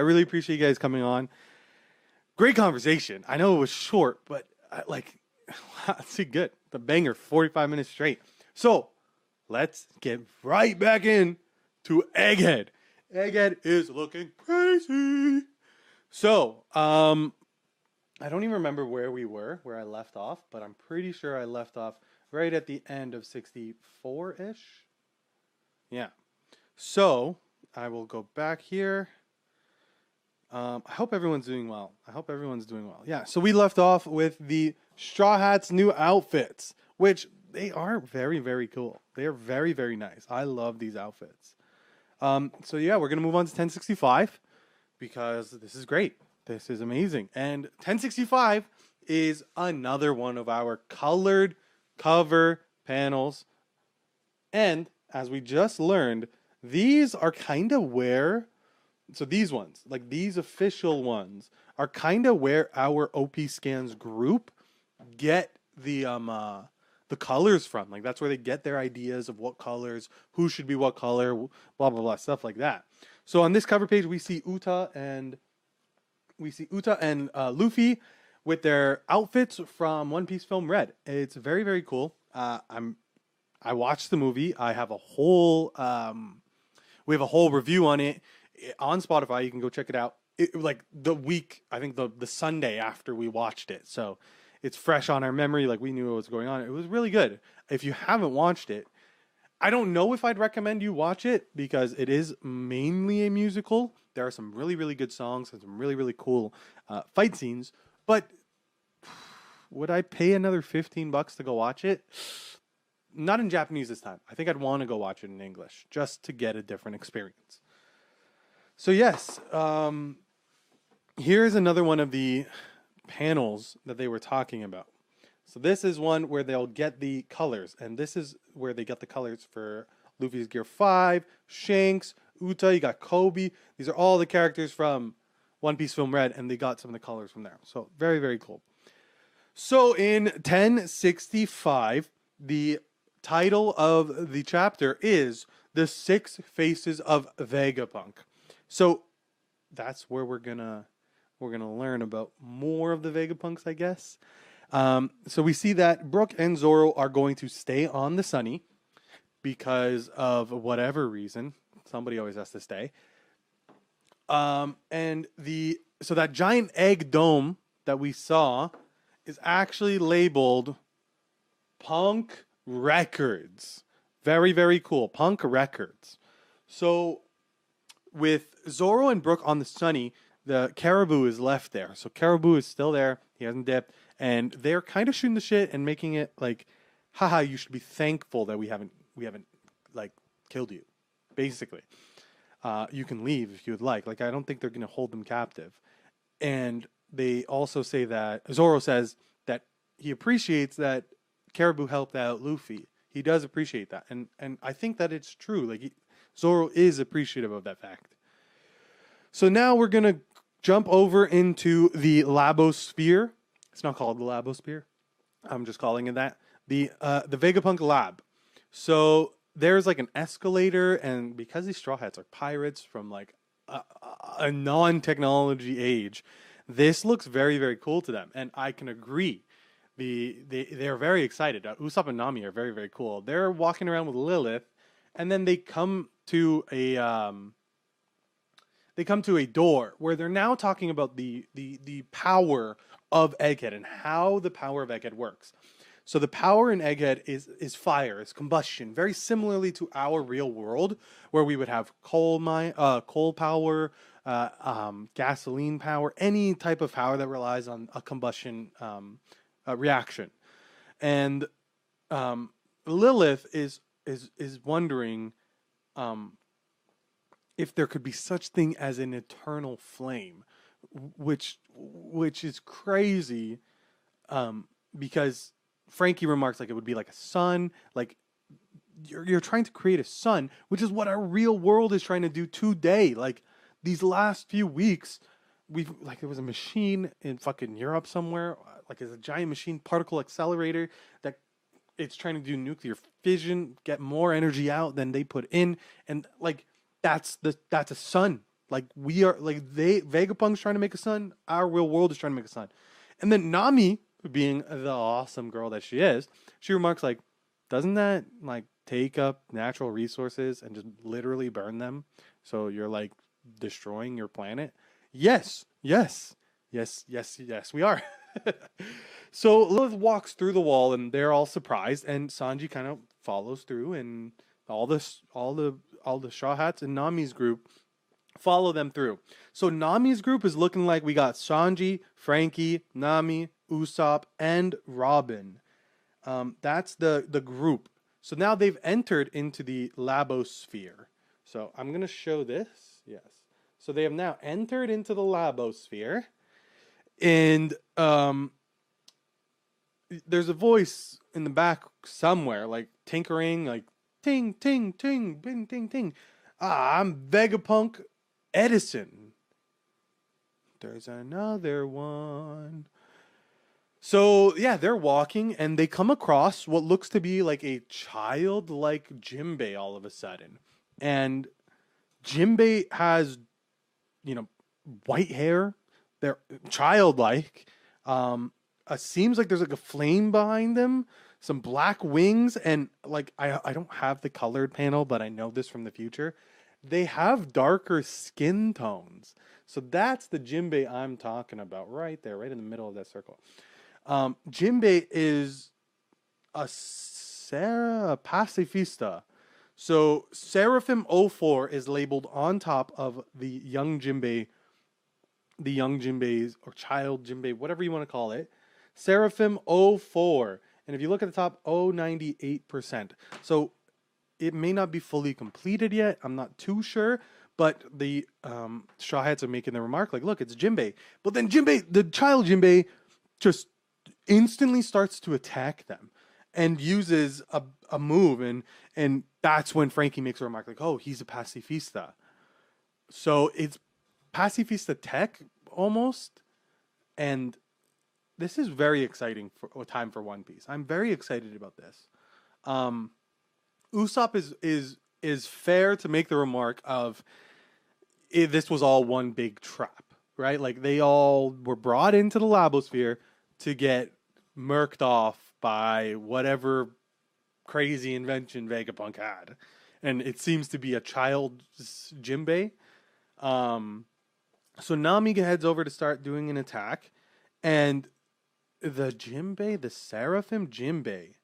I really appreciate you guys coming on. Great conversation. I know it was short, but I, like, let's see, good. The banger, 45 minutes straight. So let's get right back in to Egghead. Egghead is looking crazy. So, um, I don't even remember where we were, where I left off, but I'm pretty sure I left off right at the end of 64 ish. Yeah. So, I will go back here. Um, I hope everyone's doing well. I hope everyone's doing well. Yeah. So, we left off with the Straw Hats' new outfits, which they are very, very cool. They are very, very nice. I love these outfits. Um, so, yeah, we're going to move on to 1065 because this is great. This is amazing. And 1065 is another one of our colored cover panels. And as we just learned, these are kind of where, so these ones, like these official ones, are kind of where our OP scans group get the um uh, the colors from. Like that's where they get their ideas of what colors, who should be what color, blah blah blah, stuff like that. So on this cover page, we see Uta and we see Uta and uh, Luffy with their outfits from One Piece film Red. It's very very cool. Uh, I'm I watched the movie. I have a whole um, we have a whole review on it on Spotify. You can go check it out. It, like the week, I think the the Sunday after we watched it. So it's fresh on our memory. Like we knew what was going on. It was really good. If you haven't watched it, I don't know if I'd recommend you watch it because it is mainly a musical. There are some really, really good songs and some really, really cool uh, fight scenes. But would I pay another 15 bucks to go watch it? Not in Japanese this time. I think I'd want to go watch it in English just to get a different experience. So, yes, um, here's another one of the panels that they were talking about. So this is one where they'll get the colors, and this is where they get the colors for Luffy's Gear 5, Shanks, Uta, you got Koby. These are all the characters from One Piece Film Red, and they got some of the colors from there. So very, very cool. So in 1065, the title of the chapter is The Six Faces of Vegapunk. So that's where we're gonna we're gonna learn about more of the Vegapunks, I guess. Um, so we see that Brook and Zoro are going to stay on the Sunny because of whatever reason. Somebody always has to stay. Um, and the so that giant egg dome that we saw is actually labeled Punk Records. Very, very cool. Punk Records. So with Zoro and Brook on the Sunny, the caribou is left there. So caribou is still there. He hasn't dipped and they're kind of shooting the shit and making it like, haha, you should be thankful that we haven't we haven't like killed you, basically. Uh, you can leave if you would like. Like I don't think they're gonna hold them captive, and they also say that Zoro says that he appreciates that Caribou helped out Luffy. He does appreciate that, and and I think that it's true. Like he, Zoro is appreciative of that fact. So now we're gonna jump over into the Labosphere, it's not called the Labosphere. I'm just calling it that. The uh, the Vegapunk Lab. So there's like an escalator, and because these straw hats are pirates from like a, a non-technology age, this looks very very cool to them, and I can agree. The they they're very excited. Uh, Usopp and Nami are very very cool. They're walking around with Lilith, and then they come to a um, they come to a door where they're now talking about the the the power of Egghead and how the power of Egghead works. So the power in Egghead is is fire, is combustion, very similarly to our real world, where we would have coal mine, uh, coal power, uh, um, gasoline power, any type of power that relies on a combustion um, reaction. And um, Lilith is is is wondering um, if there could be such thing as an eternal flame which which is crazy um, because Franky remarks like it would be like a sun, like you're you're trying to create a sun, which is what our real world is trying to do today. Like these last few weeks, we've like there was a machine in fucking Europe somewhere, like it's a giant machine particle accelerator that it's trying to do nuclear fission, get more energy out than they put in, and like that's the that's a sun Like we are like they Vegapunk's trying to make a sun, our real world is trying to make a sun. And then Nami, being the awesome girl that she is, she remarks like, doesn't that like take up natural resources and just literally burn them? So you're like destroying your planet? Yes, yes, yes, yes, yes, we are. so Lilith walks through the wall and they're all surprised, and Sanji kind of follows through, and all this, all the, all the Straw Hats and Nami's group follow them through. So Nami's group is looking like we got Sanji, Franky, Nami, Usopp, and Robin. Um, that's the the group. So now they've entered into the Labosphere. So I'm gonna show this. Yes. So they have now entered into the Labosphere, and um, there's a voice in the back somewhere, like tinkering, like ting ting ting, ting ting ting. Ah, I'm Vegapunk Edison. There's another one. So yeah, they're walking and they come across what looks to be like a childlike Jimbei all of a sudden. And Jimbei has, you know, white hair. They're childlike. Um, uh, seems like there's like a flame behind them, some black wings, and like I I don't have the colored panel, but I know this from the future. They have darker skin tones. So that's the Jimbei I'm talking about right there, right in the middle of that circle. Um, Jimbei is a Sarah pacifista. So Seraphim 04 is labeled on top of the young Jimbei, the young Jimbei's or child Jimbei, whatever you want to call it. Seraphim 04. And if you look at the top, 098%. So it may not be fully completed yet. I'm not too sure. But the um, Straw Hats are making the remark like, look, it's Jimbei. But then Jimbei, the child Jimbei, just instantly starts to attack them and uses a, a move and and that's when Franky makes a remark like, "Oh, he's a pacifista." So it's pacifista tech almost, and this is very exciting for a time for One Piece. I'm very excited about this. Um, Usopp is is is fair to make the remark of eh, this was all one big trap, right? Like they all were brought into the Labosphere to get murked off by whatever crazy invention Vegapunk had. And it seems to be a child Jimbei. Um, so Nami heads over to start doing an attack. And the Jimbei, the Seraphim Jimbei,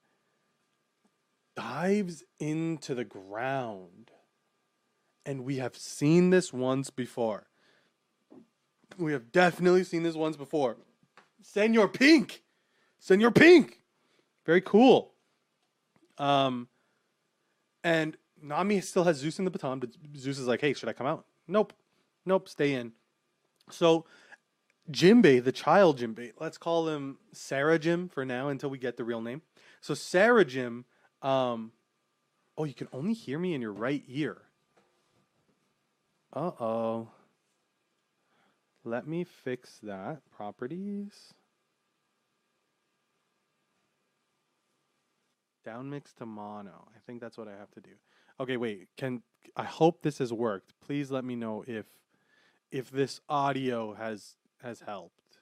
dives into the ground. And we have seen this once before. We have definitely seen this once before. Senor Pink! Senor Pink! Very cool. Um, and Nami still has Zeus in the baton, but Zeus is like, hey, should I come out? Nope. Nope, stay in. So Jimbei, the child Jimbei, let's call him Sarah Jim for now until we get the real name. So Sarah Jim, um, oh, you can only hear me in your right ear. Uh oh. Let me fix that. Properties. Down mix to mono. I think that's what I have to do. Okay, wait. Can I hope this has worked. Please let me know if if this audio has has helped.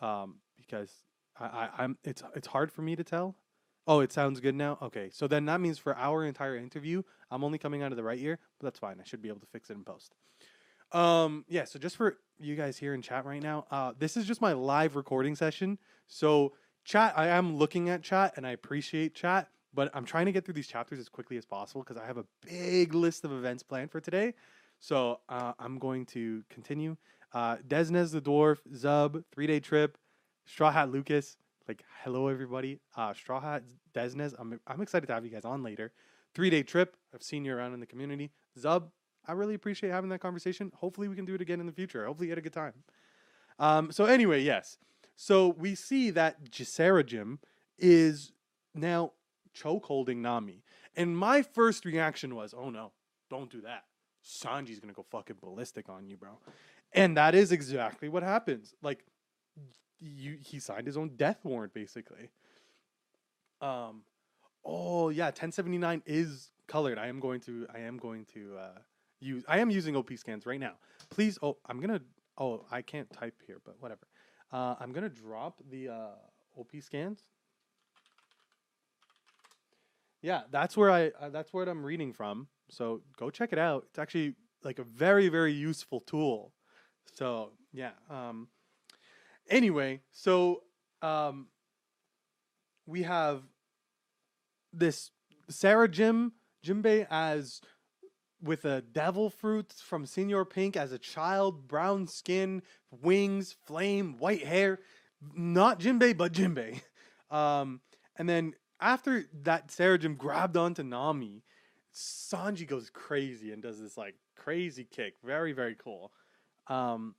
Um, because I, I I'm it's it's hard for me to tell. Oh, it sounds good now. Okay, so then that means for our entire interview, I'm only coming out of the right ear, but that's fine. I should be able to fix it in post. Um, yeah. So just for you guys here in chat right now, uh, this is just my live recording session. So chat, I am looking at chat and I appreciate chat, but I'm trying to get through these chapters as quickly as possible because I have a big list of events planned for today. So uh, I'm going to continue. Uh, Desnes the Dwarf, Zub, Three Day Trip, Straw Hat Lucas. Like, hello everybody. Uh, Straw Hat Desnes. I'm I'm excited to have you guys on later. Three Day Trip. I've seen you around in the community. Zub. I really appreciate having that conversation. Hopefully we can do it again in the future. Hopefully you had a good time. Um, so anyway, yes. So we see that Gisera Jim is now choke holding Nami. And my first reaction was, oh no, don't do that. Sanji's gonna go fucking ballistic on you, bro. And that is exactly what happens. Like you he signed his own death warrant, basically. Um oh yeah, 1079 is colored. I am going to I am going to uh use. I am using OP scans right now. Please. Oh, I'm gonna. Oh, I can't type here, but whatever. Uh, I'm gonna drop the uh, OP scans. Yeah, that's where I. Uh, that's where I'm reading from. So go check it out. It's actually like a very very useful tool. So yeah. Um. Anyway, so um. We have this Sarah Jim Jimbei as with a devil fruit from Senor Pink as a child, brown skin, wings, flame, white hair. Not Jimbei, but Jimbei. Um, and then after that, Sarah Jim grabbed onto Nami. Sanji goes crazy and does this like crazy kick. Very, very cool. Um,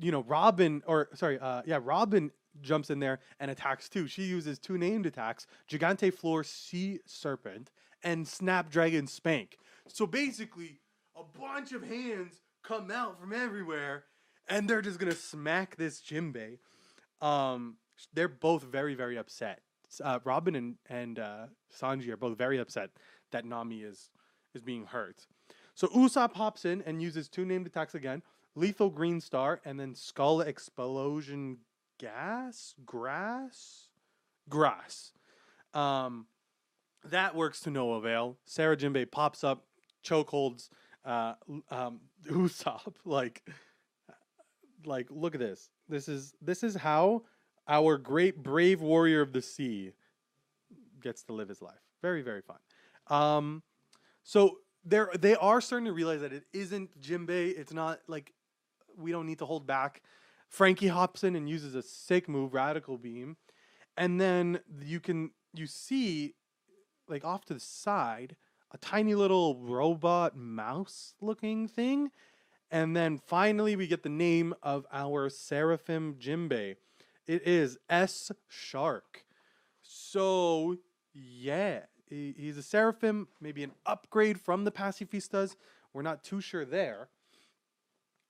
you know, Robin, or sorry, uh, yeah, Robin jumps in there and attacks too. She uses two named attacks Gigante Fleur Sea Serpent and Snapdragon Spank. So basically, a bunch of hands come out from everywhere and they're just gonna smack this Jimbei. Um, they're both very, very upset. Uh, Robin and, and uh, Sanji are both very upset that Nami is is being hurt. So Usopp pops in and uses two named attacks again. Lethal Green Star and then Skull Explosion gas, grass, grass. Um, that works to no avail. Sarah Jimbei pops up, chokeholds uh, um, Usopp. Like, like, look at this. This is this is how our great brave warrior of the sea gets to live his life. Very very fun. Um, so they're they are starting to realize that it isn't Jimbei. It's not like we don't need to hold back. Franky hops in and uses a sick move, Radical Beam, and then you can you see like off to the side a tiny little robot mouse looking thing, and then finally we get the name of our Seraphim Jimbei. It is S Shark. So yeah, he's a Seraphim, maybe an upgrade from the Pacifistas. We're not too sure there.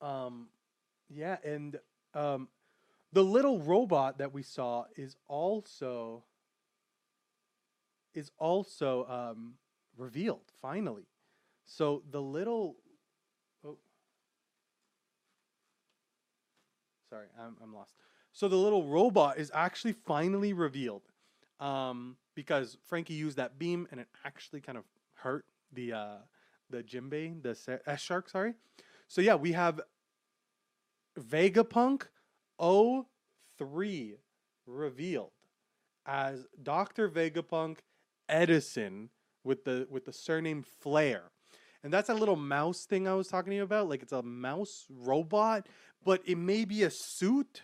Um, yeah, and um, the little robot that we saw is also is also um, revealed finally. So the little oh sorry, I'm I'm lost. So the little robot is actually finally revealed. Um, because Franky used that beam and it actually kind of hurt the uh the Jimbei, the S shark, sorry. So yeah, we have Vegapunk 03 revealed as Dr. Vegapunk Edison with the with the surname Flair. And that's a little mouse thing I was talking to you about. Like it's a mouse robot, but it may be a suit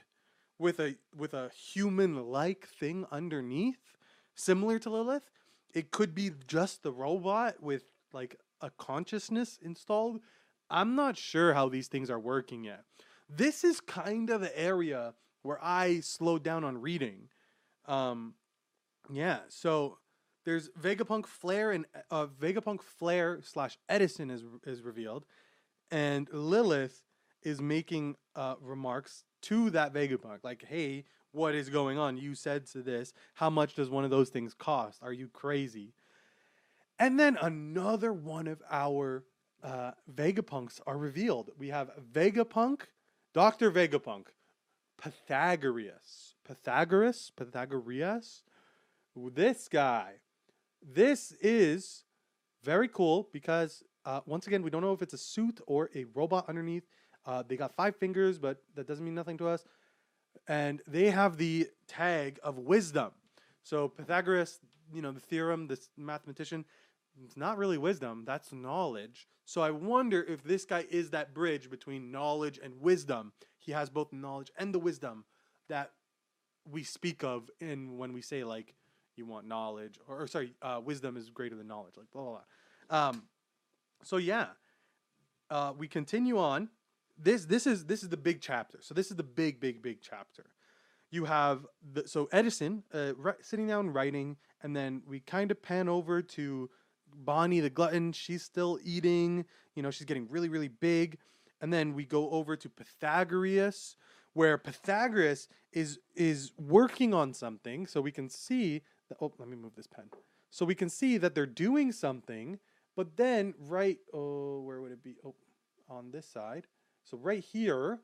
with a with a human like thing underneath, similar to Lilith. It could be just the robot with like a consciousness installed. I'm not sure how these things are working yet this is kind of the area where I slowed down on reading. Um, yeah, so there's Vegapunk Flair and uh, Vegapunk Flair slash Edison is is revealed, and Lilith is making uh, remarks to that Vegapunk, like, "Hey, what is going on? You said to this. How much does one of those things cost? Are you crazy?" And then another one of our uh, Vegapunks are revealed. We have Vegapunk Dr. Vegapunk, Pythagoras, Pythagoras, Pythagoras, this guy. This is very cool because uh, once again, we don't know if it's a suit or a robot underneath. Uh, they got five fingers, but that doesn't mean nothing to us. And they have the tag of wisdom. So Pythagoras, you know, the theorem, this mathematician, it's not really wisdom, that's knowledge. So I wonder if this guy is that bridge between knowledge and wisdom. He has both knowledge and the wisdom that we speak of in when we say like you want knowledge or, or sorry, uh, wisdom is greater than knowledge, like blah blah blah. Um, so yeah, uh, we continue on. This this is this is the big chapter. So this is the big big big chapter. You have the so Edison uh, sitting down writing, and then we kind of pan over to Bonnie the glutton, she's still eating. You know, she's getting really, really big. And then we go over to Pythagoras, where Pythagoras is is working on something. So we can see that. Oh, let me move this pen. So we can see that they're doing something, but then right. Oh, where would would it be? Oh, on this side. So right here,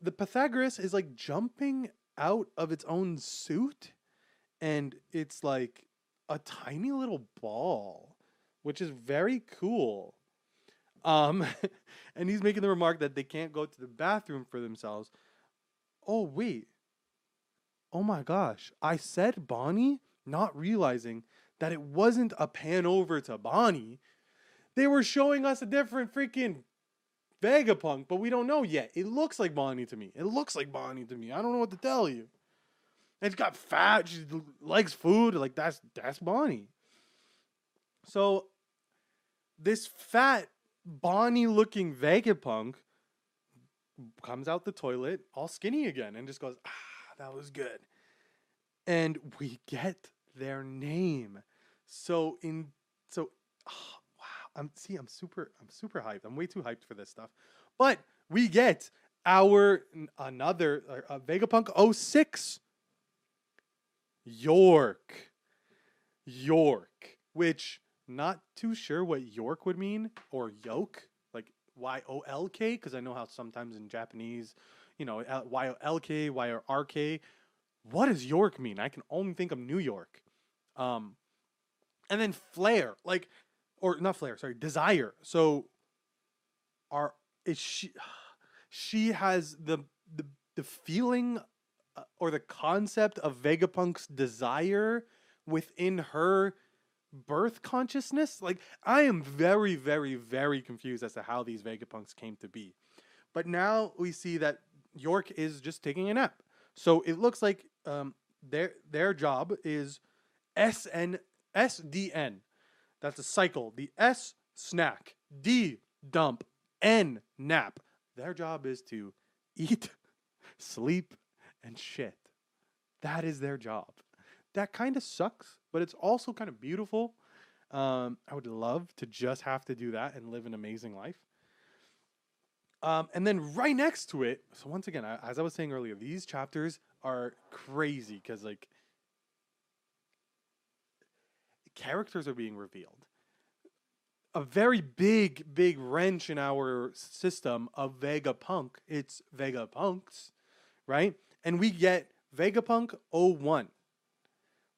the Pythagoras is like jumping out of its own suit, and it's like a tiny little ball, which is very cool. Um, and he's making the remark that they can't go to the bathroom for themselves. Oh wait. Oh my gosh. I said Bonnie, not realizing that it wasn't a pan over to Bonnie. They were showing us a different freaking Vegapunk, but we don't know yet. It looks like Bonnie to me. It looks like Bonnie to me. I don't know what to tell you. It's got fat. She likes food. Like that's that's Bonnie. So this fat Bonnie looking Vegapunk comes out the toilet all skinny again and just goes, ah, that was good. And we get their name. So in so oh, I'm see I'm super I'm super hyped. I'm way too hyped for this stuff. But we get our another uh, Vegapunk 06 York. York, which not too sure what York would mean or yoke, like Y O L K, because I know how sometimes in Japanese, you know, Y O L K, Y O R K. What does York mean? I can only think of New York. Um, and then flare, like, or not flare, sorry, desire. So, are is she? She has the the the feeling uh, or the concept of Vegapunk's desire within her birth consciousness. Like I am very, very, very confused as to how these Vegapunks came to be. But now we see that York is just taking a nap. So it looks like um, their their job is SN SDN. That's a cycle. The S snack, D dump, N nap. Their job is to eat, sleep, and shit. That is their job. That kind of sucks, but it's also kind of beautiful. Um, I would love to just have to do that and live an amazing life. Um, and then right next to it, so once again, I, as I was saying earlier, these chapters are crazy because like characters are being revealed. A very big, big wrench in our system of Vegapunk. It's Vegapunks, right? And we get Vegapunk 01,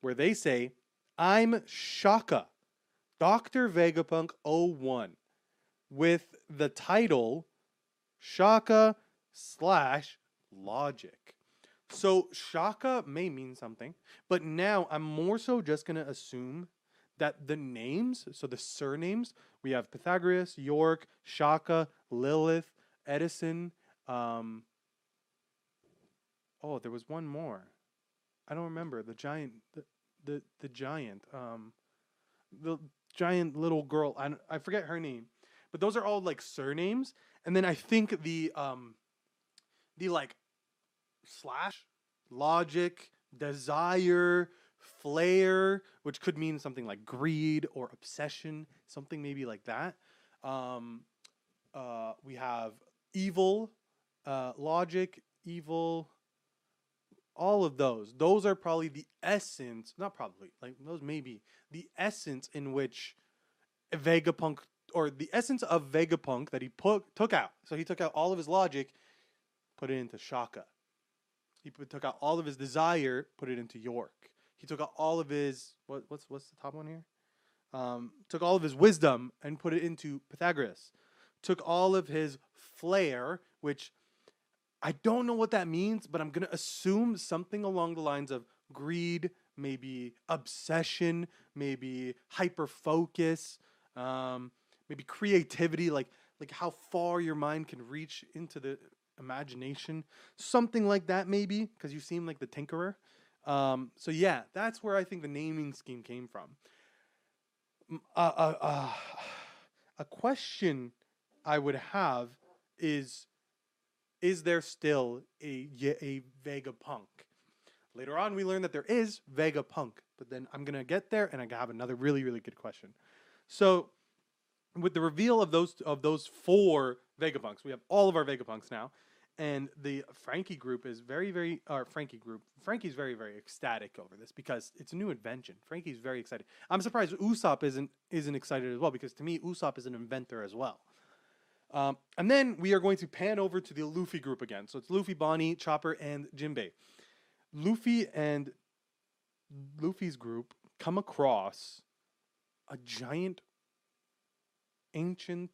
where they say, I'm Shaka, Dr. Vegapunk 01, with the title Shaka slash Logic. So Shaka may mean something, but now I'm more so just going to assume that the names, so the surnames, we have Pythagoras, York, Shaka, Lilith, Edison, um, Oh, there was one more. I don't remember the giant, the the, the giant, um, the giant little girl. I I forget her name, but those are all like surnames. And then I think the um, the like slash logic desire flare which could mean something like greed or obsession something maybe like that. Um, uh, we have evil uh, logic evil all of those. Those are probably the essence not probably like those maybe the essence in which vegapunk or the essence of vegapunk that he put took out. So he took out all of his logic put it into shaka. He put, took out all of his desire put it into york he took all of his what, what's what's the top one here? Um, took all of his wisdom and put it into pythagoras. Took all of his flair which I don't know what that means, but I'm going to assume something along the lines of greed, maybe obsession, maybe hyper focus, um, maybe creativity, like like how far your mind can reach into the imagination, something like that, maybe, because you seem like the tinkerer. Um, so yeah, that's where I think the naming scheme came from. Uh, uh, uh, a question I would have is is there still a, a Vegapunk? Later on, we learn that there is Vegapunk, but then I'm to get there and I have another really, really good question. So, with the reveal of those of those four Vegapunks, we have all of our Vegapunks now, and the Franky group is very, very, or Franky group, Franky's very, very ecstatic over this because it's a new invention. Franky's very excited. I'm surprised Usopp isn't isn't excited as well because to me, Usopp is an inventor as well. Um, and then we are going to pan over to the Luffy group again. So it's Luffy, Bonnie, Chopper, and Jinbei. Luffy and Luffy's group come across a giant, ancient,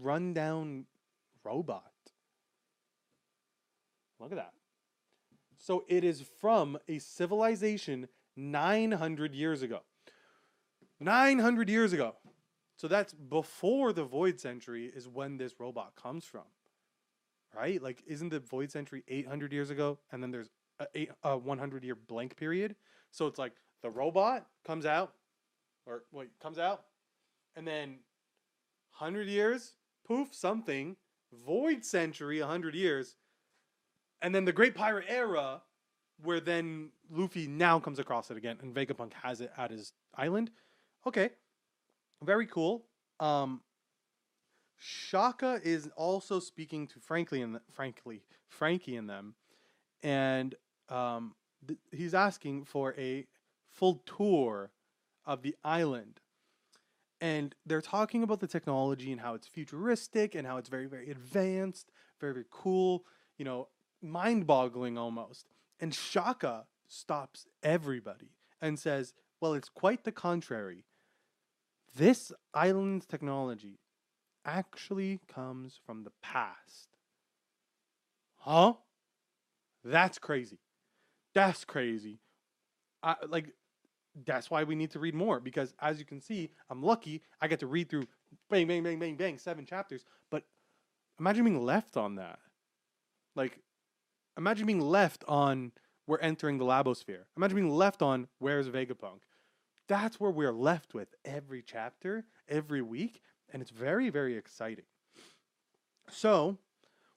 rundown robot. Look at that. So it is from a civilization 900 years ago. 900 years ago. So that's before the Void Century is when this robot comes from. Right? Like, isn't the Void Century 800 years ago? And then there's a, eight, a 100 year blank period. So it's like the robot comes out, or wait, comes out, and then 100 years, poof, something, Void Century, 100 years, and then the Great Pirate Era, where then Luffy now comes across it again, and Vegapunk has it at his island. Okay, very cool. Um, Shaka is also speaking to Frankly and frankly Franky and them, and um, th- he's asking for a full tour of the island. And they're talking about the technology and how it's futuristic and how it's very, very advanced, very, very cool, you know, mind boggling almost. And Shaka stops everybody and says, Well, it's quite the contrary. This island's technology actually comes from the past. Huh? That's crazy. That's crazy. I, like, that's why we need to read more because, as you can see, I'm lucky I get to read through bang, bang, bang, bang, bang, seven chapters. But imagine being left on that. Like, imagine being left on we're entering the Labosphere. Imagine being left on where's Vegapunk. That's where we're left with every chapter, every week, and it's very, very exciting. So,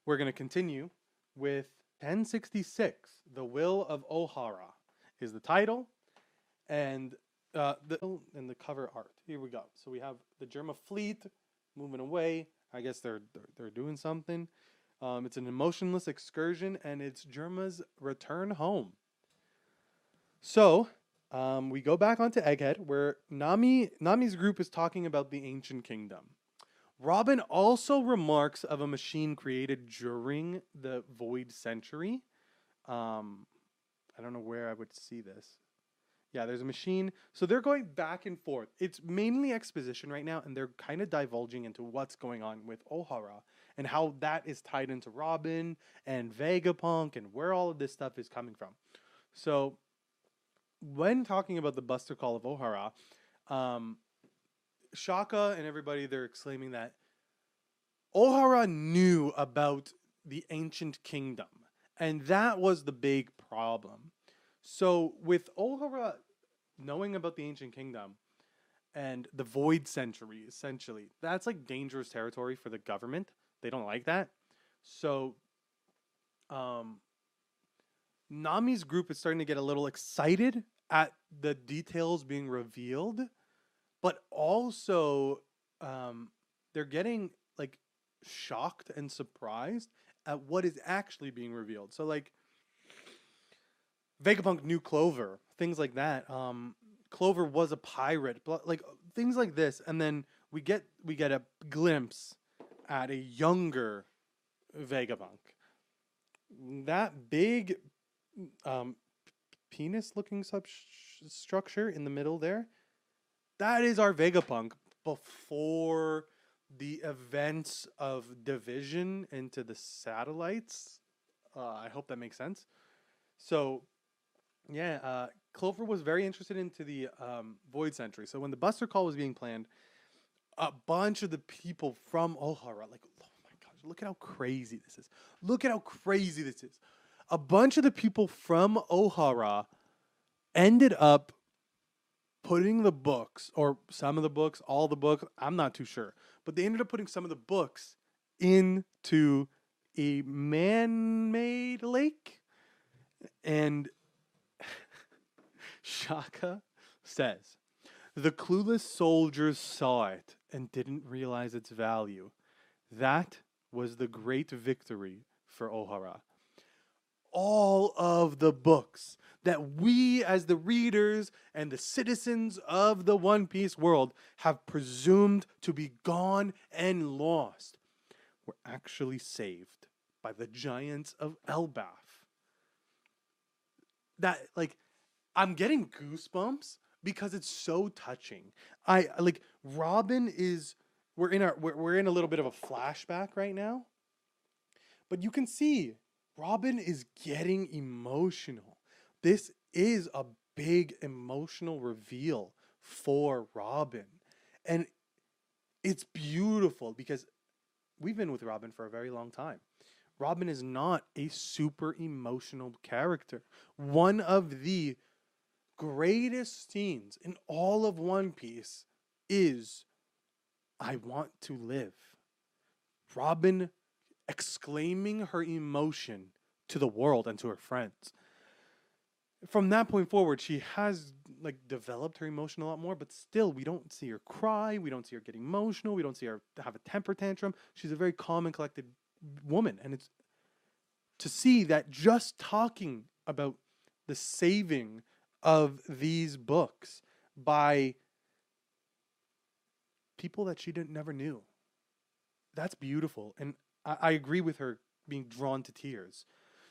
we're going to continue with 1066, The Will of Ohara is the title, and uh, the and the cover art. Here we go. So we have the Germa fleet moving away. I guess they're they're, they're doing something. Um, it's an emotionless excursion, and it's Germa's return home. So um, we go back onto Egghead, where Nami Nami's group is talking about the ancient kingdom. Robin also remarks of a machine created during the Void Century. Um, I don't know where I would see this. Yeah, there's a machine. So they're going back and forth. It's mainly exposition right now, and they're kind of divulging into what's going on with Ohara and how that is tied into Robin and Vegapunk and where all of this stuff is coming from. So when talking about the Buster Call of Ohara, um, Shaka and everybody they're exclaiming that Ohara knew about the ancient kingdom, and that was the big problem. So with Ohara knowing about the ancient kingdom and the void century, essentially, that's like dangerous territory for the government. They don't like that. So um Nami's group is starting to get a little excited at the details being revealed, but also um, they're getting like shocked and surprised at what is actually being revealed. So like Vegapunk knew Clover, things like that. Um, Clover was a pirate, like things like this, and then we get we get a glimpse at a younger Vegapunk. That big um, penis-looking substructure in the middle there, that is our Vegapunk before the events of division into the satellites. Uh, I hope that makes sense. So yeah, uh, Clover was very interested into the um, Void Century. So when the Buster Call was being planned, a bunch of the people from Ohara, like, oh my gosh, look at how crazy this is. Look at how crazy this is. A bunch of the people from Ohara ended up putting the books, or some of the books, all the books, I'm not too sure, but they ended up putting some of the books into a man made lake. And Shaka says, The clueless soldiers saw it and didn't realize its value. That was the great victory for Ohara. all of the books that we, as the readers and the citizens of the One Piece world, have presumed to be gone and lost, were actually saved by the giants of Elbaf. That, like, I'm getting goosebumps because it's so touching. I like Robin is we're in our we're, we're in a little bit of a flashback right now. But you can see Robin is getting emotional. This is a big emotional reveal for Robin. And it's beautiful because we've been with Robin for a very long time. Robin is not a super emotional character. One of the greatest scenes in all of One Piece is I want to live. Robin exclaiming her emotion to the world and to her friends. From that point forward, she has like developed her emotion a lot more, but still we don't see her cry, we don't see her get emotional, we don't see her have a temper tantrum. She's a very calm and collected woman. And it's to see that just talking about the saving of these books by people that she didn't never knew. That's beautiful. And I, I agree with her being drawn to tears.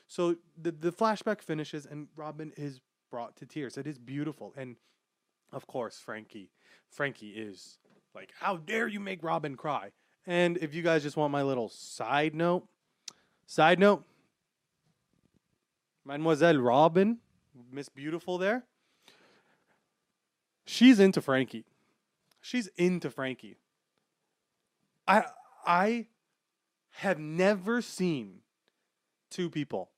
So the the flashback finishes and Robin is brought to tears. It is beautiful. And of course, Franky, Franky is like, how dare you make Robin cry? And if you guys just want my little side note, side note, Mademoiselle Robin, Miss Beautiful there, she's into Franky. She's into Franky. I I have never seen two people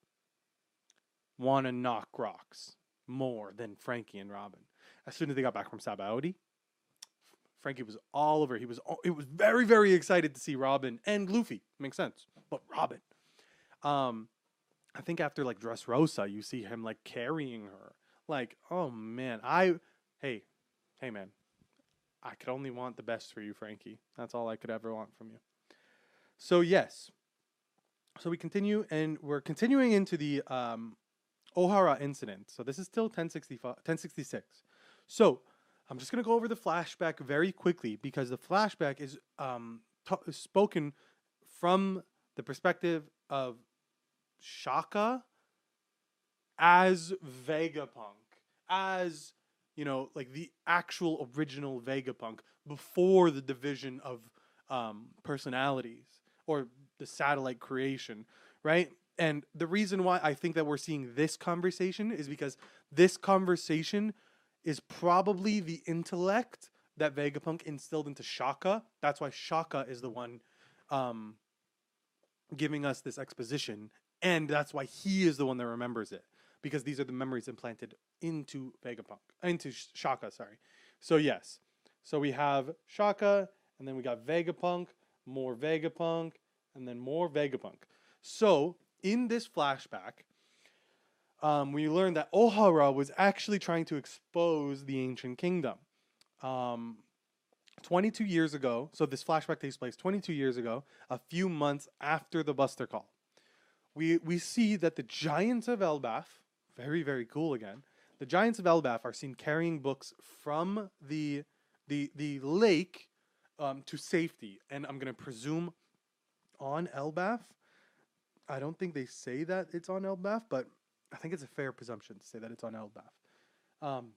want to knock rocks more than Franky and Robin. As soon as they got back from Sabaody, Franky was all over. He was it was very very excited to see Robin and Luffy. Makes sense, but Robin. Um, I think after like Dressrosa, you see him like carrying her. Like, oh man, I hey, hey man, I could only want the best for you, Franky. That's all I could ever want from you. So yes. So we continue, and we're continuing into the um, Ohara incident. So this is still 1065, 1066. So I'm just going to go over the flashback very quickly because the flashback is um, t- spoken from the perspective of Shaka as Vegapunk, as you know, like the actual original Vegapunk before the division of um, personalities or the satellite creation, right? And the reason why I think that we're seeing this conversation is because this conversation is probably the intellect that Vegapunk instilled into Shaka. That's why Shaka is the one um, giving us this exposition, and that's why he is the one that remembers it because these are the memories implanted into Vegapunk, into Shaka. Sorry. So yes, so we have Shaka, and then we got Vegapunk, more Vegapunk, and then more Vegapunk. So in this flashback, um, we learned that Ohara was actually trying to expose the ancient kingdom. Um, 22 years ago, so this flashback takes place 22 years ago, a few months after the Buster Call. We, we see that the giants of Elbaf, very, very cool again, the giants of Elbaf are seen carrying books from the, the, the lake um, to safety. And I'm going to presume on Elbaf. I don't think they say that it's on Elbaf, but I think it's a fair presumption to say that it's on Elbaf. Um,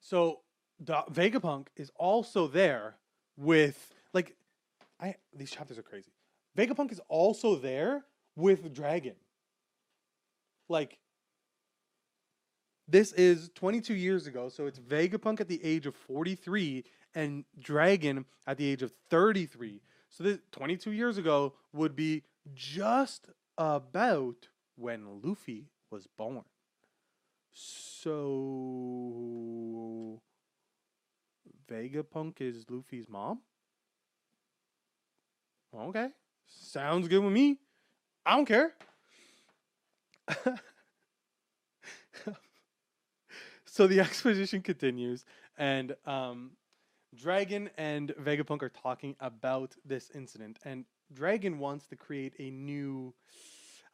so the Vegapunk is also there with like I these chapters are crazy. Vegapunk is also there with Dragon. Like this is 22 years ago, so it's Vegapunk at the age of 43 and Dragon at the age of 33. So this 22 years ago would be just about when Luffy was born. So Vegapunk is Luffy's mom? Okay. Sounds good with me. I don't care. so the exposition continues, and um, Dragon and Vegapunk are talking about this incident, and Dragon wants to create a new.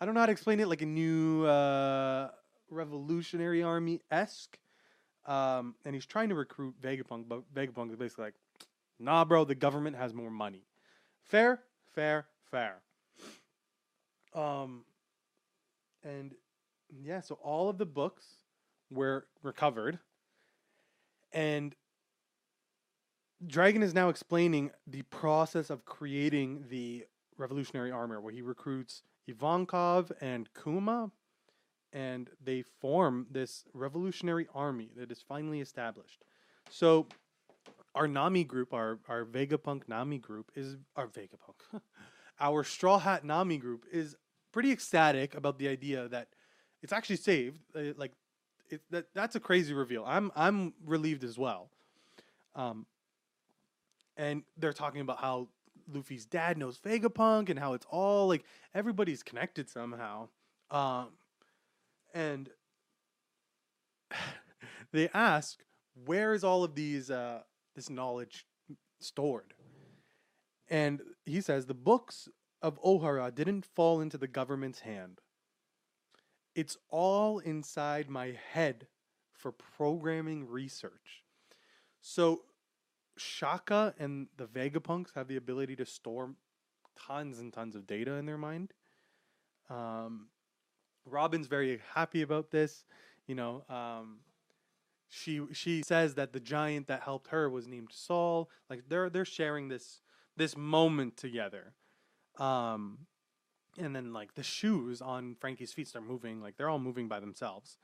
I don't know how to explain it. Like a new uh, Revolutionary Army esque. Um, and he's trying to recruit Vegapunk, but Vegapunk is basically like, "Nah, bro, the government has more money." Fair, fair, fair. Um, and yeah, so all of the books were recovered, and Dragon is now explaining the process of creating the Revolutionary Army, where he recruits Ivankov and Kuma, and they form this Revolutionary Army that is finally established. So, our Nami group, our our Vegapunk Nami group, is our Vegapunk. our Straw Hat Nami group is pretty ecstatic about the idea that it's actually saved. Uh, like, it, that that's a crazy reveal. I'm I'm relieved as well. Um, and they're talking about how Luffy's dad knows Vegapunk and how it's all like everybody's connected somehow. Um, and they ask, "Where is all of these uh, this knowledge stored?" And he says, "The books of Ohara didn't fall into the government's hand. It's all inside my head for programming research." So Shaka and the Vegapunks have the ability to store tons and tons of data in their mind. Um, Robin's very happy about this. You know, um, she she says that the giant that helped her was named Saul. Like they're they're sharing this this moment together. Um, and then like the shoes on Franky's feet start moving. Like they're all moving by themselves.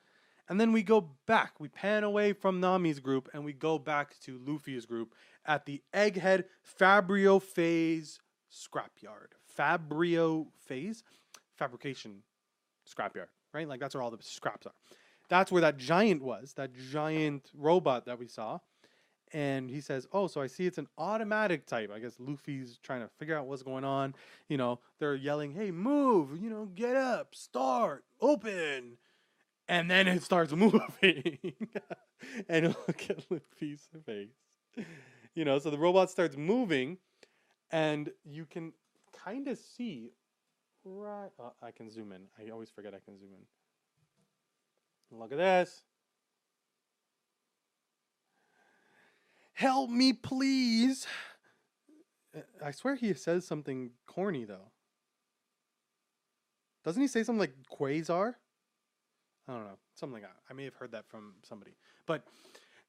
And then we go back. We pan away from Nami's group and we go back to Luffy's group at the Egghead Fabrio Phase Scrapyard. Fabrio Phase? Fabrication Scrapyard, right? Like that's where all the scraps are. That's where that giant was, that giant robot that we saw. And he says, Oh, so I see it's an automatic type. I guess Luffy's trying to figure out what's going on. You know, they're yelling, Hey, move, you know, get up, start, open and then it starts moving. and look at Luffy's face. You know, so the robot starts moving, and you can kind of see right. Oh, I can zoom in. I always forget I can zoom in. Look at this. Help me, please. I swear he says something corny though. Doesn't he say something like quasar? I don't know, something like. I may have heard that from somebody, but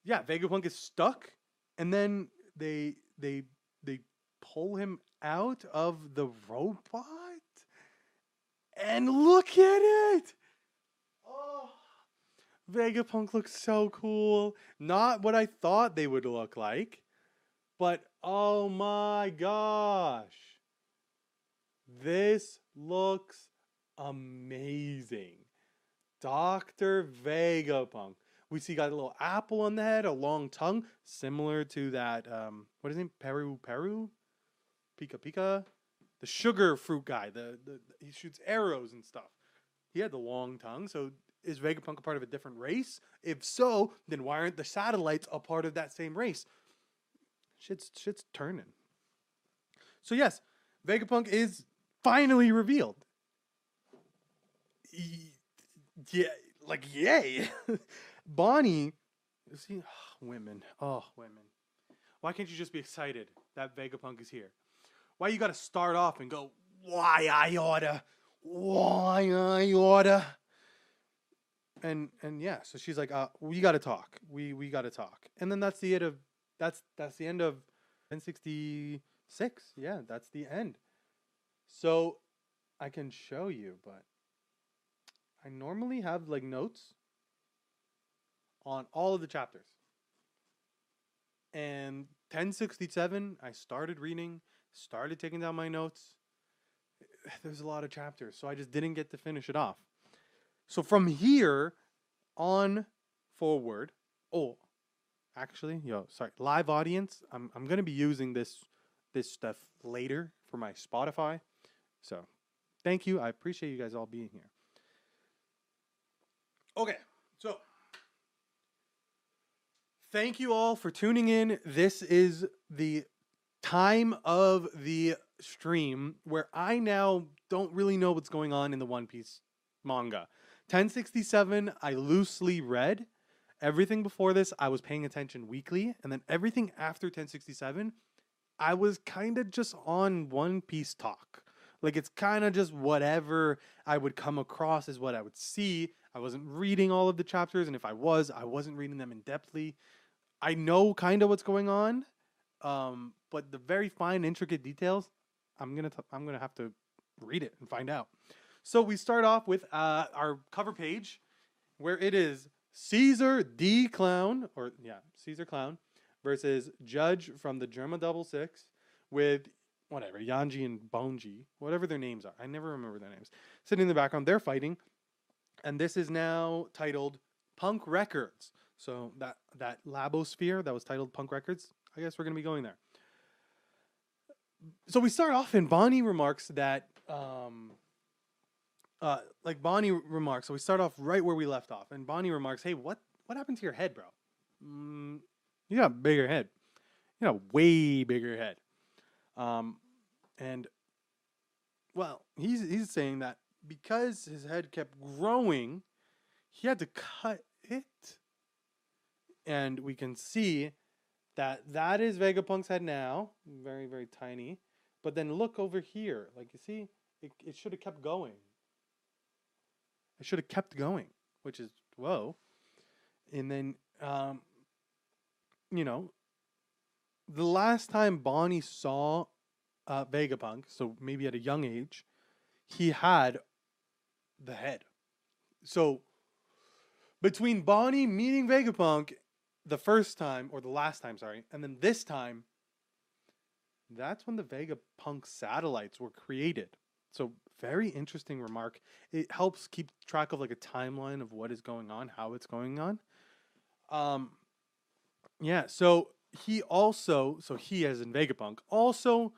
yeah, Vegapunk is stuck, and then they they they pull him out of the robot, and look at it. Vegapunk looks so cool. Not what I thought they would look like, but oh my gosh, this looks amazing. Dr. Vegapunk. We see got a little apple on the head, a long tongue, similar to that, um, what is his name? Peru Peru? Pika Pika? The sugar fruit guy. The, the He shoots arrows and stuff. He had the long tongue, so is Vegapunk a part of a different race? If so, then why aren't the satellites a part of that same race? Shit's, shit's turning. So yes, Vegapunk is finally revealed. Yeah, like yay. Bonnie, see, oh, women, oh women. Why can't you just be excited that Vegapunk is here? Why you got to start off and go, why I oughta, why I oughta. And and yeah, so she's like, uh, we got to talk. We we got to talk. And then that's the end of that's that's the end of 1066. Yeah, that's the end. So I can show you, but I normally have like notes on all of the chapters. And 1067, I started reading, started taking down my notes. There's a lot of chapters, so I just didn't get to finish it off. So from here on forward, oh, actually, yo, sorry, live audience. I'm I'm gonna be using this this stuff later for my Spotify. So, thank you. I appreciate you guys all being here. Okay, so thank you all for tuning in. This is the time of the stream where I now don't really know what's going on in the One Piece manga. 1067, I loosely read. Everything before this, I was paying attention weekly. And then everything after 1067, I was kind of just on One Piece talk. Like it's kind of just whatever I would come across is what I would see. I wasn't reading all of the chapters, and if I was, I wasn't reading them in depthly. I know kind of what's going on, um, but the very fine, intricate details, I'm gonna t- I'm gonna have to read it and find out. So we start off with uh, our cover page, where it is Caesar D Clown, or yeah, Caesar Clown, versus Judge from the Germa Double Six, with whatever Yanji and Bonji, whatever their names are. I never remember their names. Sitting in the background, they're fighting, and this is now titled Punk Records. So that that Labophase that was titled Punk Records. I guess we're gonna be going there. So we start off, and Bonnie remarks that, um, uh, like Bonnie remarks. So we start off right where we left off, and Bonnie remarks, "Hey, what what happened to your head, bro? Mm, you got a bigger head. You a way bigger head." Um, and well, he's he's saying that because his head kept growing, he had to cut it. And we can see that that is Vegapunk's head now, very very tiny. But then look over here, like you see, it it should have kept going. It should have kept going, which is whoa. And then um, you know, the last time Bonnie saw uh, Vegapunk, so maybe at a young age, he had the head. So between Bonnie meeting Vegapunk the first time, or the last time, sorry, and then this time, that's when the Vegapunk satellites were created. So very interesting remark. It helps keep track of like a timeline of what is going on, how it's going on. Um, yeah. So he also, so he as in Vegapunk, also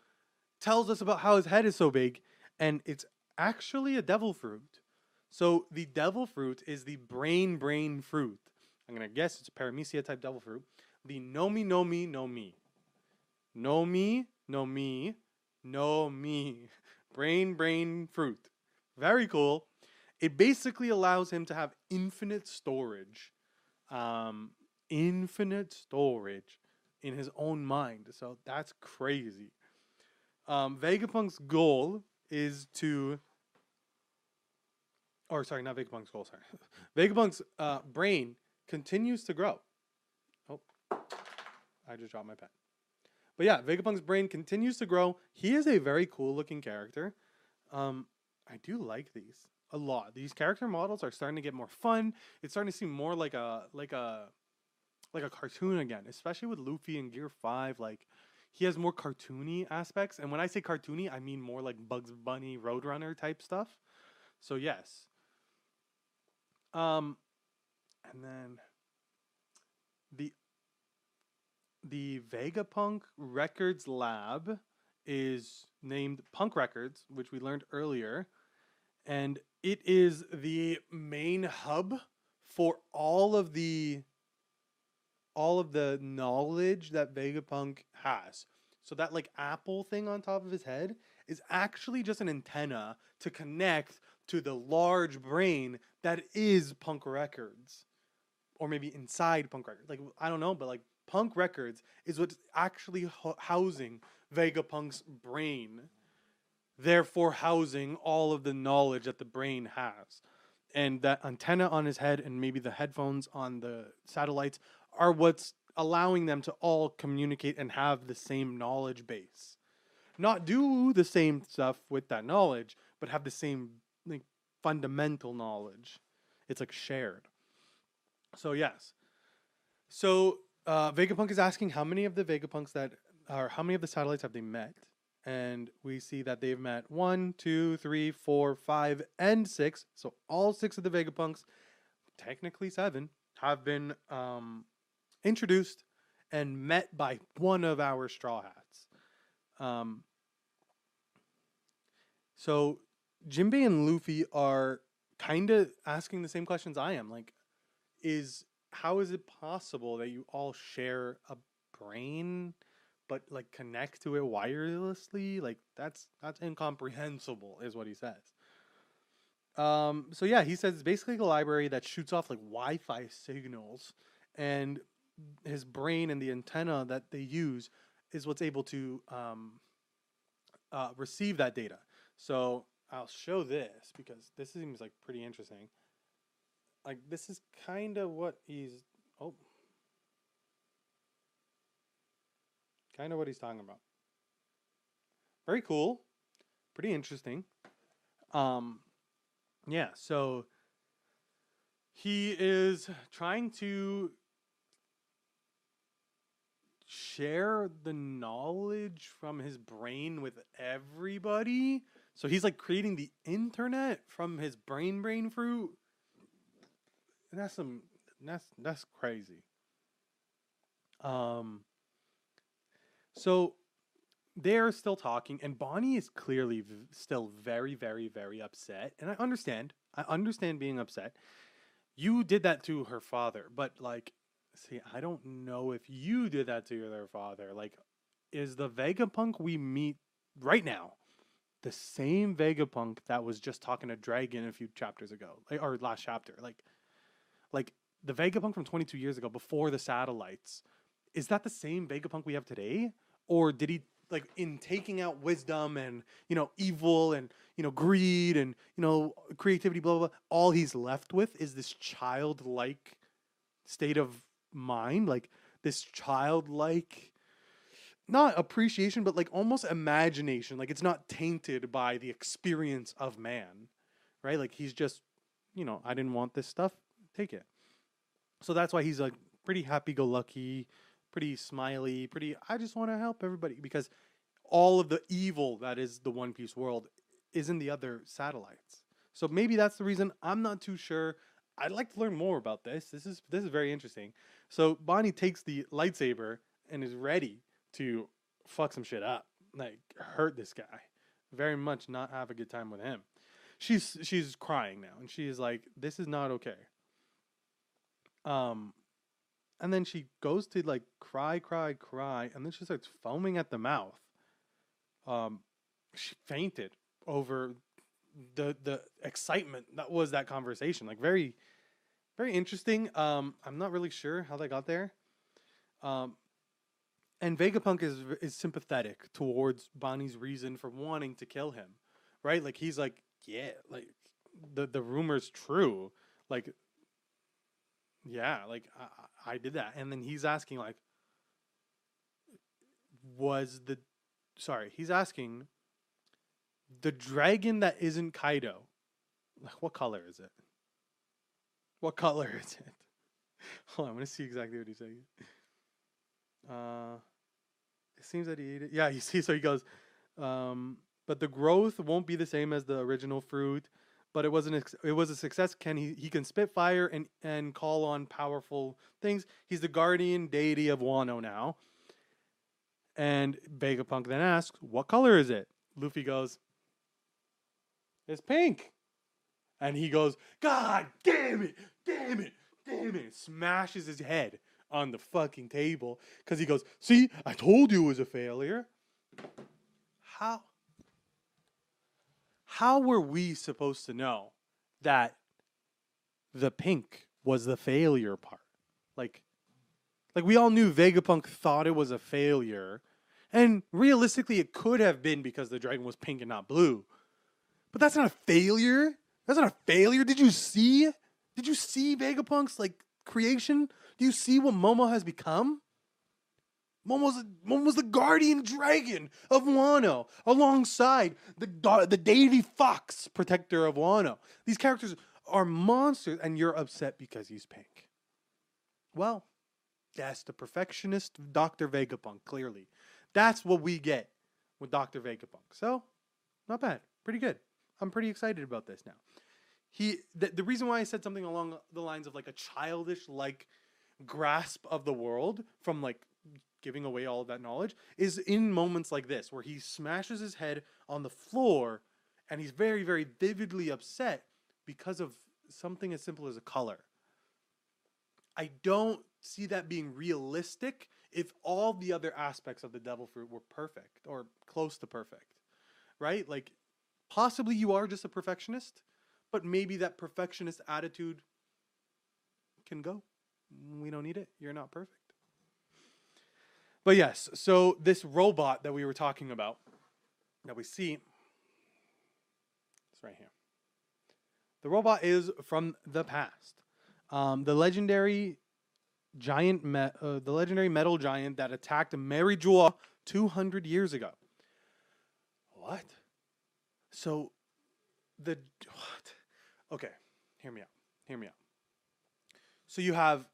tells us about how his head is so big, and it's actually a devil fruit. So the devil fruit is the brain brain fruit. I'm gonna guess it's a paramecia type devil fruit. The nomi nomi no mi. No mi, no mi. Brain brain fruit. Very cool. It basically allows him to have infinite storage. Um, infinite storage in his own mind. So that's crazy. Um, Vegapunk's goal is to, or sorry, not Vegapunk's goal. Sorry, Vegapunk's uh, brain continues to grow. Oh, I just dropped my pen. But yeah, Vegapunk's brain continues to grow. He is a very cool looking character. Um, I do like these a lot. These character models are starting to get more fun. It's starting to seem more like a like a like a cartoon again, especially with Luffy in Gear Five. Like he has more cartoony aspects, and when I say cartoony, I mean more like Bugs Bunny, Roadrunner type stuff. So yes. Um, and then the the Vegapunk Records Lab is named Punk Records, which we learned earlier, and it is the main hub for all of the all of the knowledge that Vegapunk has. So that like apple thing on top of his head is actually just an antenna to connect to the large brain that is Punk Records. Or maybe inside Punk Records. Like I don't know, but like Punk Records is what's actually ho- housing Vegapunk's brain. Therefore housing all of the knowledge that the brain has. And that antenna on his head and maybe the headphones on the satellites are what's allowing them to all communicate and have the same knowledge base. Not do the same stuff with that knowledge, but have the same like fundamental knowledge. It's like shared. So yes. So uh, Vegapunk is asking how many of the Vegapunks that are how many of the satellites have they met? And we see that they've met one, two, three, four, five, and six. So all six of the Vegapunks, technically seven, have been um, introduced and met by one of our Straw Hats. Um, so Jinbei and Luffy are kind of asking the same questions I am. Like, is how is it possible that you all share a brain? but like connect to it wirelessly, like that's that's incomprehensible, is what he says. Um, so yeah, he says it's basically a library that shoots off like Wi-Fi signals, and his brain and the antenna that they use is what's able to um, uh, receive that data. So I'll show this because this seems like pretty interesting. Like this is kind of what he's oh, kind of what he's talking about. Very cool, pretty interesting. Um, yeah, so he is trying to share the knowledge from his brain with everybody. So he's like creating the internet from his brain brain fruit. And that's some that's that's crazy. Um so they're still talking and Bonnie is clearly v- still very very very upset and I understand. I understand being upset. You did that to her father, but like See, I don't know if you did that to your father. Like, is the Vegapunk we meet right now the same Vegapunk that was just talking to Dragon a few chapters ago, like, or last chapter? Like, like the Vegapunk from 22 years ago, before the satellites, is that the same Vegapunk we have today, or did he like in taking out wisdom and you know evil and you know greed and you know creativity, blah blah. blah all he's left with is this childlike state of mind, like this childlike not appreciation, but like almost imagination. Like it's not tainted by the experience of man, right? Like he's just, you know, I didn't want this stuff, take it. So that's why he's like pretty happy go lucky, pretty smiley, pretty, I just want to help everybody because all of the evil that is the One Piece world is in the other satellites. So maybe that's the reason. I'm not too sure. I'd like to learn more about this. This is this is very interesting. So Bonnie takes the lightsaber and is ready to fuck some shit up, like hurt this guy, very much not have a good time with him. She's she's crying now, and she is like, "This is not okay." Um, and then she goes to like cry, cry, cry, and then she starts foaming at the mouth. Um, she fainted over the the excitement that was that conversation. Like very very interesting. Um, I'm not really sure how they got there. Um, and Vegapunk is is sympathetic towards Bonnie's reason for wanting to kill him, right? Like he's like, yeah, like the the rumor's true. Like, yeah, like I, I did that, and then he's asking like, was the, sorry, he's asking, the dragon that isn't Kaido, like what color is it? What color is it? Hold on, I'm gonna see exactly what he's saying. Uh, it seems that he ate it. Yeah, you see, so he goes, um, but the growth won't be the same as the original fruit. But it wasn't. It was a success. Can he? He can spit fire and and call on powerful things. He's the guardian deity of Wano now. And Vegapunk then asks, "What color is it?" Luffy goes, "It's pink." And he goes, God damn it, damn it, damn it. Smashes his head on the fucking table because he goes, See, I told you it was a failure. How? How were we supposed to know that the pink was the failure part? Like, like we all knew Vegapunk thought it was a failure, and realistically, it could have been because the dragon was pink and not blue. But that's not a failure. That's not a failure. Did you see? Did you see Vegapunk's like creation? Do you see what Momo has become? Momo's, Momo's the guardian dragon of Wano, alongside the the deity fox, protector of Wano. These characters are monsters, and you're upset because he's pink. Well, that's the perfectionist Dr. Vegapunk, clearly. That's what we get with Dr. Vegapunk. So, not bad. Pretty good. I'm pretty excited about this now he the reason why I said something along the lines of like a childish like grasp of the world from like giving away all of that knowledge is in moments like this where he smashes his head on the floor and he's very very vividly upset because of something as simple as a color. I don't see that being realistic if all the other aspects of the devil fruit were perfect or close to perfect, right? Like, possibly you are just a perfectionist, but maybe that perfectionist attitude can go. We don't need it. You're not perfect. But yes, so this robot that we were talking about, that we see, it's right here. The robot is from the past. Um, the legendary giant, me- uh, the legendary metal giant that attacked Mary Geoise 200 years ago. What? So, the what? Okay, hear me out. Hear me out. So you have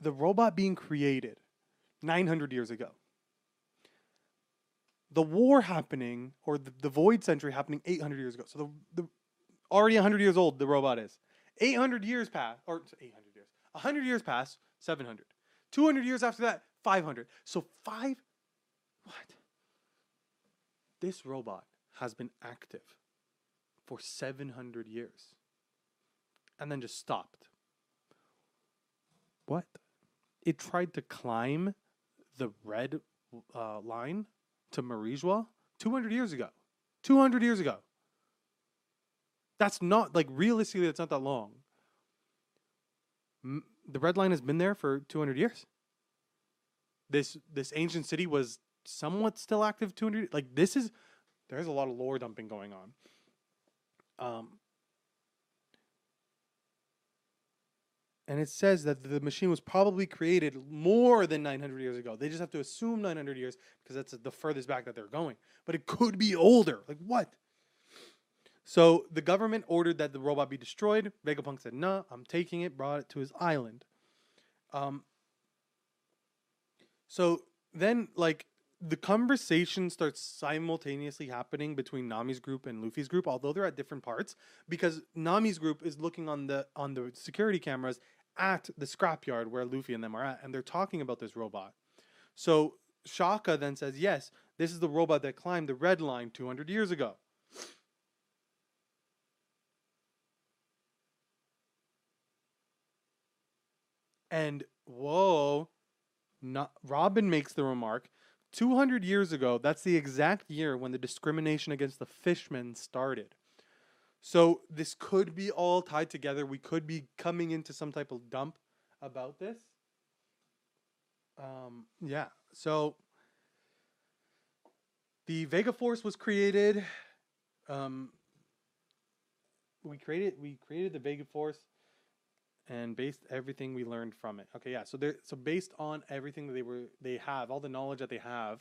the robot being created 900 years ago. The war happening, or the, the void century happening 800 years ago. So the, the already 100 years old, the robot is. 800 years pass, or 800 years, 100 years pass, 700. 200 years after that, 500. So five, what? This robot has been active for 700 years and then just stopped. What? It tried to climb the red uh, line to Mary Geoise 200 years ago. 200 years ago. That's not like realistically. That's not that long. M- the red line has been there for 200 years. This this ancient city was somewhat still active 200. Like this is there's a lot of lore dumping going on. Um, and it says that the machine was probably created more than 900 years ago. They just have to assume 900 years because that's the furthest back that they're going. But it could be older. Like what? So the government ordered that the robot be destroyed. Vegapunk said, "Nah, I'm taking it." Brought it to his island. Um. So then, like, the conversation starts simultaneously happening between Nami's group and Luffy's group, although they're at different parts, because Nami's group is looking on the on the security cameras at the scrapyard where Luffy and them are at, and they're talking about this robot. So Shaka then says, "Yes, this is the robot that climbed the red line 200 years ago." And whoa, not, Robin makes the remark 200 years ago, that's the exact year when the discrimination against the fishmen started. So this could be all tied together. We could be coming into some type of dump about this. Um, yeah. So the Vega Force was created. Um, we created we created the Vega Force and based everything we learned from it. Okay, yeah. So they so based on everything that they were they have, all the knowledge that they have,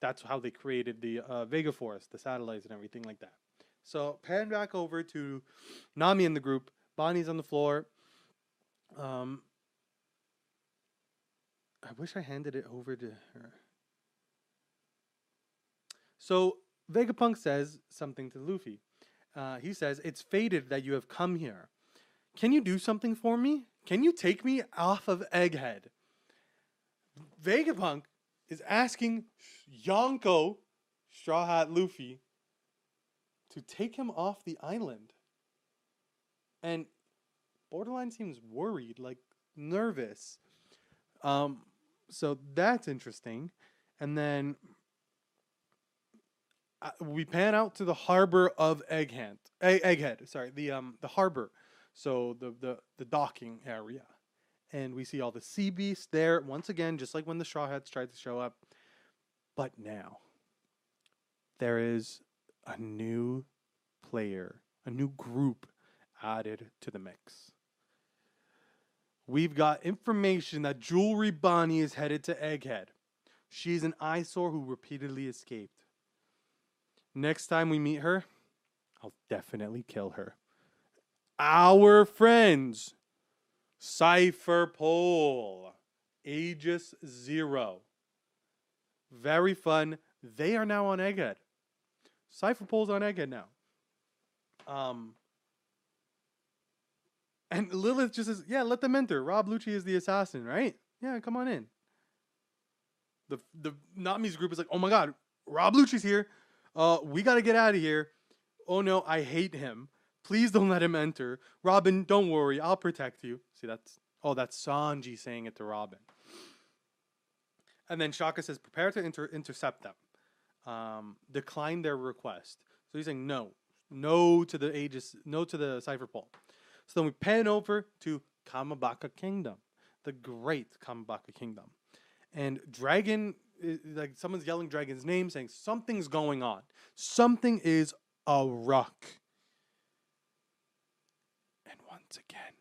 that's how they created the uh, Vega Force, the satellites and everything like that. So pan back over to Nami and the group. Bonnie's on the floor. Um, I wish I handed it over to her. So Vegapunk says something to Luffy. Uh, he says, "It's fated that you have come here." Can you do something for me? Can you take me off of Egghead? Vegapunk is asking Yonko, Straw Hat Luffy, to take him off the island. And Borderline seems worried, like nervous. Um, so that's interesting. And then uh, we pan out to the harbor of Egghead. Egghead, sorry, the um the harbor so the the the docking area, and we see all the sea beasts there once again, just like when the Straw Hats tried to show up. But now there is a new player, a new group added to the mix. We've got information that Jewelry Bonnie is headed to Egghead. She's an eyesore who repeatedly escaped. Next time we meet her, I'll definitely kill her our friends, Cipher Pol, Aegis Zero. Very fun. They are now on Egghead. Cipher Pol's on Egghead now. Um, and Lilith just says, "Yeah, let them enter. Rob Lucci is the assassin, right? Yeah, come on in." The the Nami's group is like, "Oh my god, Rob Lucci's here. Uh, we got to get out of here. Oh no, I hate him. Please don't let him enter. Robin, don't worry. I'll protect you. See, that's, oh, that's Sanji saying it to Robin. And then Shaka says, prepare to inter- intercept them. Um, decline their request. So he's saying no, no to the Aegis, no to the Cipher Pol. So then we pan over to Kamabaka Kingdom, the great Kamabaka Kingdom. And Dragon, like someone's yelling Dragon's name, saying something's going on. Something is a rock. And once again,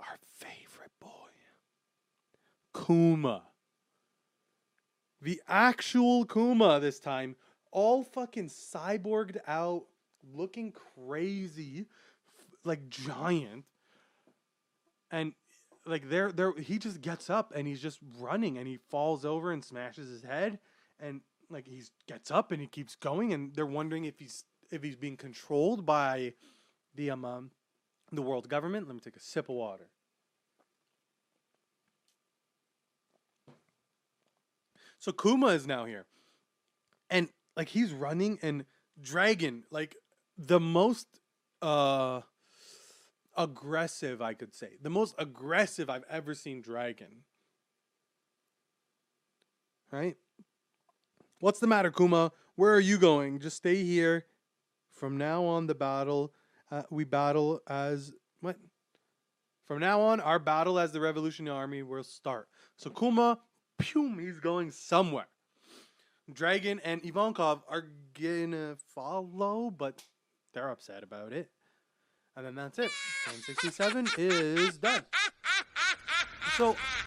our favorite boy, Kuma. The actual Kuma this time, all fucking cyborged out, looking crazy, like giant. And like there there he just gets up and he's just running and he falls over and smashes his head and like he gets up and he keeps going and they're wondering if he's if he's being controlled by the um, um the world government. Let me take a sip of water. So Kuma is now here. And like he's running and Dragon, like the most uh aggressive I could say. The most aggressive I've ever seen Dragon. Right? What's the matter, Kuma? Where are you going? Just stay here. From now on, the battle, uh, we battle as what? From now on, our battle as the Revolutionary Army will start. So Kuma, pew, he's going somewhere. Dragon and Ivankov are gonna follow, but they're upset about it. And then that's it. 1067 is done. So